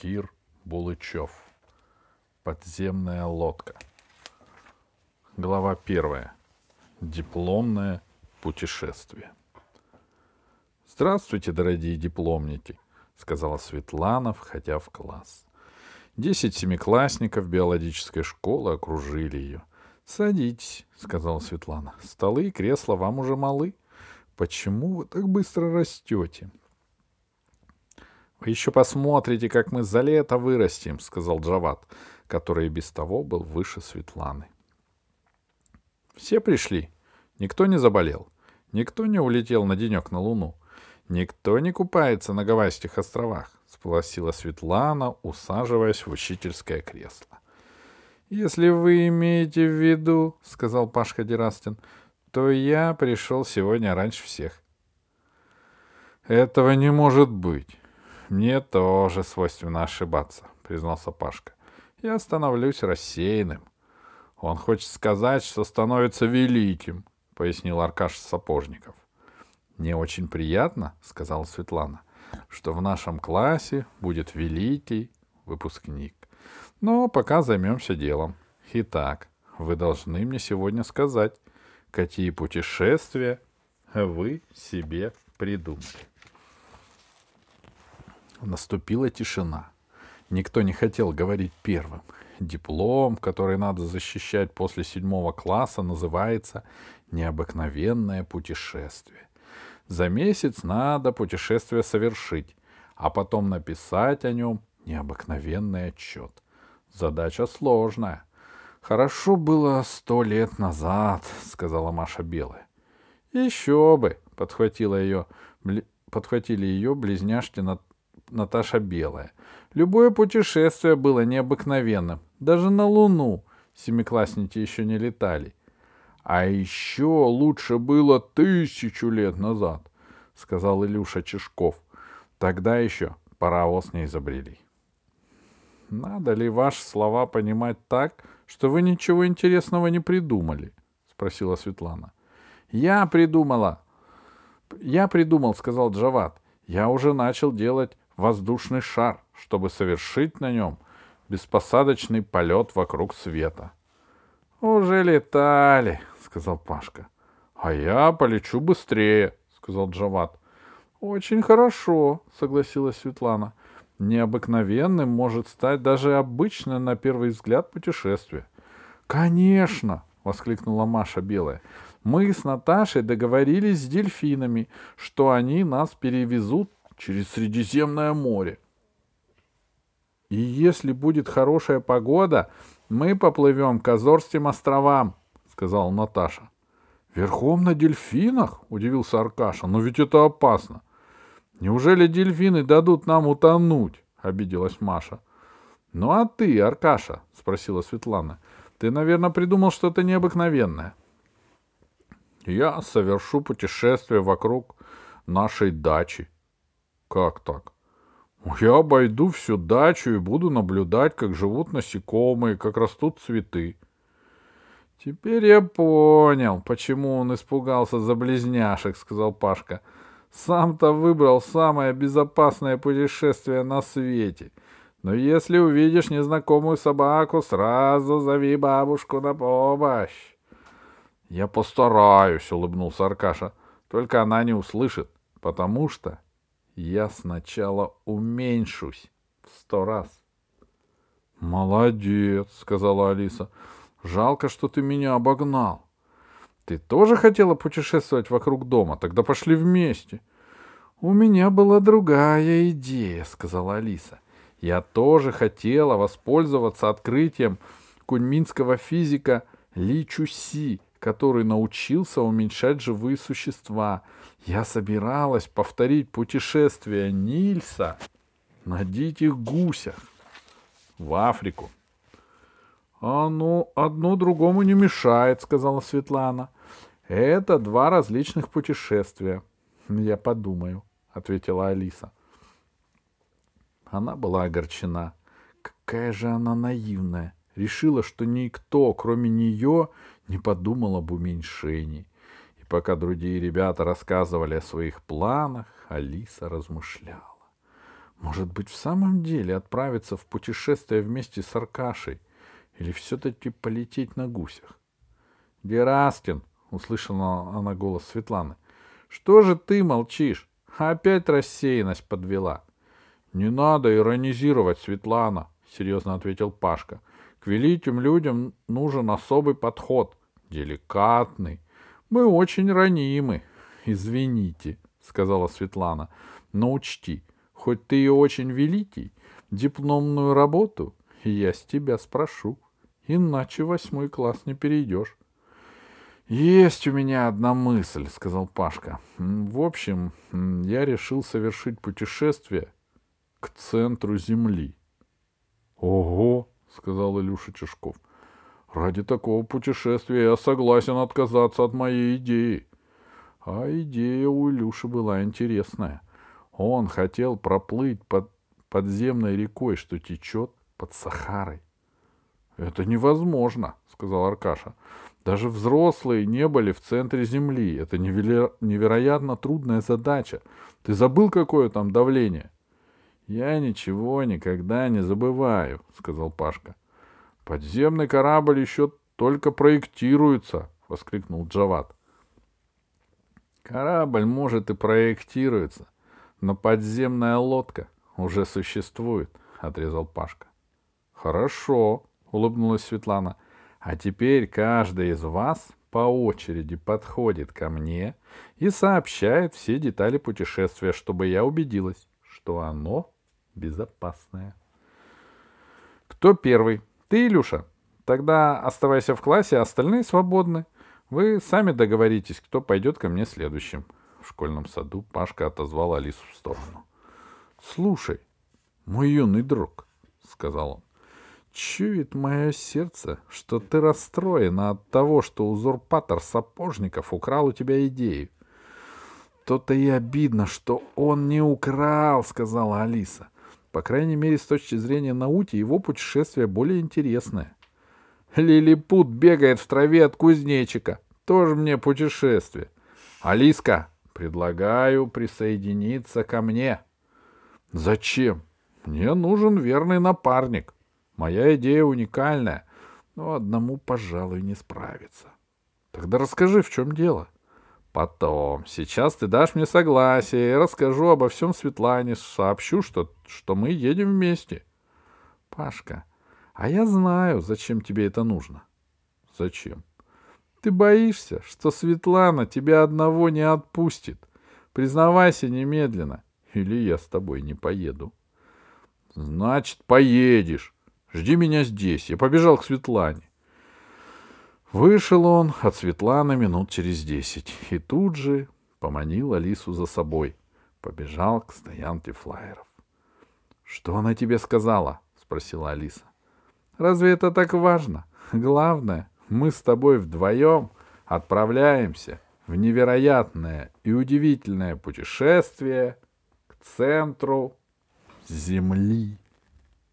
Кир Булычев. Подземная лодка. Глава первая. Дипломное путешествие. Здравствуйте, дорогие дипломники, сказала Светлана, входя в класс. Десять семиклассников биологической школы окружили ее. Садитесь, сказала Светлана. Столы и кресла вам уже малы. Почему вы так быстро растете? Вы еще посмотрите, как мы за лето вырастем, сказал Джават, который и без того был выше Светланы. Все пришли. Никто не заболел. Никто не улетел на денек на Луну. Никто не купается на Гавайских островах, спросила Светлана, усаживаясь в учительское кресло. Если вы имеете в виду, сказал Пашка Дерастин, то я пришел сегодня раньше всех. Этого не может быть. Мне тоже свойственно ошибаться, признался Пашка. Я становлюсь рассеянным. Он хочет сказать, что становится великим, пояснил Аркаш Сапожников. Мне очень приятно, сказала Светлана, что в нашем классе будет великий выпускник. Но пока займемся делом. Итак, вы должны мне сегодня сказать, какие путешествия вы себе придумали. Наступила тишина. Никто не хотел говорить первым. Диплом, который надо защищать после седьмого класса, называется «Необыкновенное путешествие». За месяц надо путешествие совершить, а потом написать о нем необыкновенный отчет. Задача сложная. Хорошо было сто лет назад, сказала Маша Белая. Еще бы, подхватила ее, подхватили ее близняшки Нат, Наташа Белая. Любое путешествие было необыкновенным. Даже на Луну семиклассники еще не летали. А еще лучше было тысячу лет назад, сказал Илюша Чешков. Тогда еще паровоз не изобрели. Надо ли ваши слова понимать так, что вы ничего интересного не придумали? спросила Светлана. Я придумала. Я придумал, сказал Джават. Я уже начал делать воздушный шар, чтобы совершить на нем беспосадочный полет вокруг света. Уже летали, сказал Пашка. А я полечу быстрее, сказал Джават. Очень хорошо, согласилась Светлана. Необыкновенным может стать даже обычное на первый взгляд путешествие. Конечно, воскликнула Маша Белая. Мы с Наташей договорились с дельфинами, что они нас перевезут через Средиземное море. И если будет хорошая погода, мы поплывем к Азорским островам, сказала Наташа. Верхом на дельфинах? удивился Аркаша. Но ведь это опасно. Неужели дельфины дадут нам утонуть? обиделась Маша. Ну а ты, Аркаша, спросила Светлана, ты, наверное, придумал что-то необыкновенное. Я совершу путешествие вокруг нашей дачи, как так? Я обойду всю дачу и буду наблюдать, как живут насекомые, как растут цветы. Теперь я понял, почему он испугался за близняшек, сказал Пашка. Сам-то выбрал самое безопасное путешествие на свете. Но если увидишь незнакомую собаку, сразу зови бабушку на помощь. Я постараюсь, улыбнулся Аркаша. Только она не услышит, потому что я сначала уменьшусь в сто раз. Молодец, сказала Алиса. Жалко, что ты меня обогнал. Ты тоже хотела путешествовать вокруг дома? Тогда пошли вместе. У меня была другая идея, сказала Алиса. Я тоже хотела воспользоваться открытием куньминского физика Ли Чуси, который научился уменьшать живые существа. Я собиралась повторить путешествие Нильса на диких гусях в Африку. — А ну, одно другому не мешает, — сказала Светлана. — Это два различных путешествия. — Я подумаю, — ответила Алиса. Она была огорчена. Какая же она наивная. Решила, что никто, кроме нее, не подумал об уменьшении. И пока другие ребята рассказывали о своих планах, Алиса размышляла. Может быть, в самом деле отправиться в путешествие вместе с Аркашей? Или все-таки полететь на гусях? — Гераскин, — услышала она голос Светланы, — что же ты молчишь? Опять рассеянность подвела. — Не надо иронизировать, Светлана, — серьезно ответил Пашка. — К великим людям нужен особый подход, деликатный. Мы очень ранимы. — Извините, — сказала Светлана, — но учти, хоть ты и очень великий, дипломную работу я с тебя спрошу, иначе восьмой класс не перейдешь. «Есть у меня одна мысль», — сказал Пашка. «В общем, я решил совершить путешествие к центру Земли». «Ого», — сказал Илюша Чешков. «Ради такого путешествия я согласен отказаться от моей идеи». А идея у Илюши была интересная. Он хотел проплыть под подземной рекой, что течет под Сахарой. «Это невозможно», — сказал Аркаша. Даже взрослые не были в центре Земли. Это неверо- невероятно трудная задача. Ты забыл, какое там давление? Я ничего никогда не забываю, сказал Пашка. Подземный корабль еще только проектируется, воскликнул Джават. Корабль, может, и проектируется, но подземная лодка уже существует, отрезал Пашка. Хорошо, улыбнулась Светлана. — а теперь каждый из вас по очереди подходит ко мне и сообщает все детали путешествия, чтобы я убедилась, что оно безопасное. Кто первый? Ты, Илюша? Тогда оставайся в классе, а остальные свободны. Вы сами договоритесь, кто пойдет ко мне следующим. В школьном саду Пашка отозвал Алису в сторону. — Слушай, мой юный друг, — сказал он, Чует мое сердце, что ты расстроена от того, что узурпатор сапожников украл у тебя идею. То-то и обидно, что он не украл, сказала Алиса. По крайней мере, с точки зрения науки, его путешествие более интересное. Лилипут бегает в траве от кузнечика. Тоже мне путешествие. Алиска, предлагаю присоединиться ко мне. Зачем? Мне нужен верный напарник. Моя идея уникальная, но одному, пожалуй, не справиться. Тогда расскажи, в чем дело. Потом. Сейчас ты дашь мне согласие, расскажу обо всем Светлане, сообщу, что, что мы едем вместе. Пашка, а я знаю, зачем тебе это нужно. Зачем? Ты боишься, что Светлана тебя одного не отпустит. Признавайся немедленно, или я с тобой не поеду. Значит, поедешь. Жди меня здесь. Я побежал к Светлане. Вышел он от Светланы минут через десять и тут же поманил Алису за собой. Побежал к стоянке флайеров. — Что она тебе сказала? — спросила Алиса. — Разве это так важно? Главное, мы с тобой вдвоем отправляемся в невероятное и удивительное путешествие к центру Земли.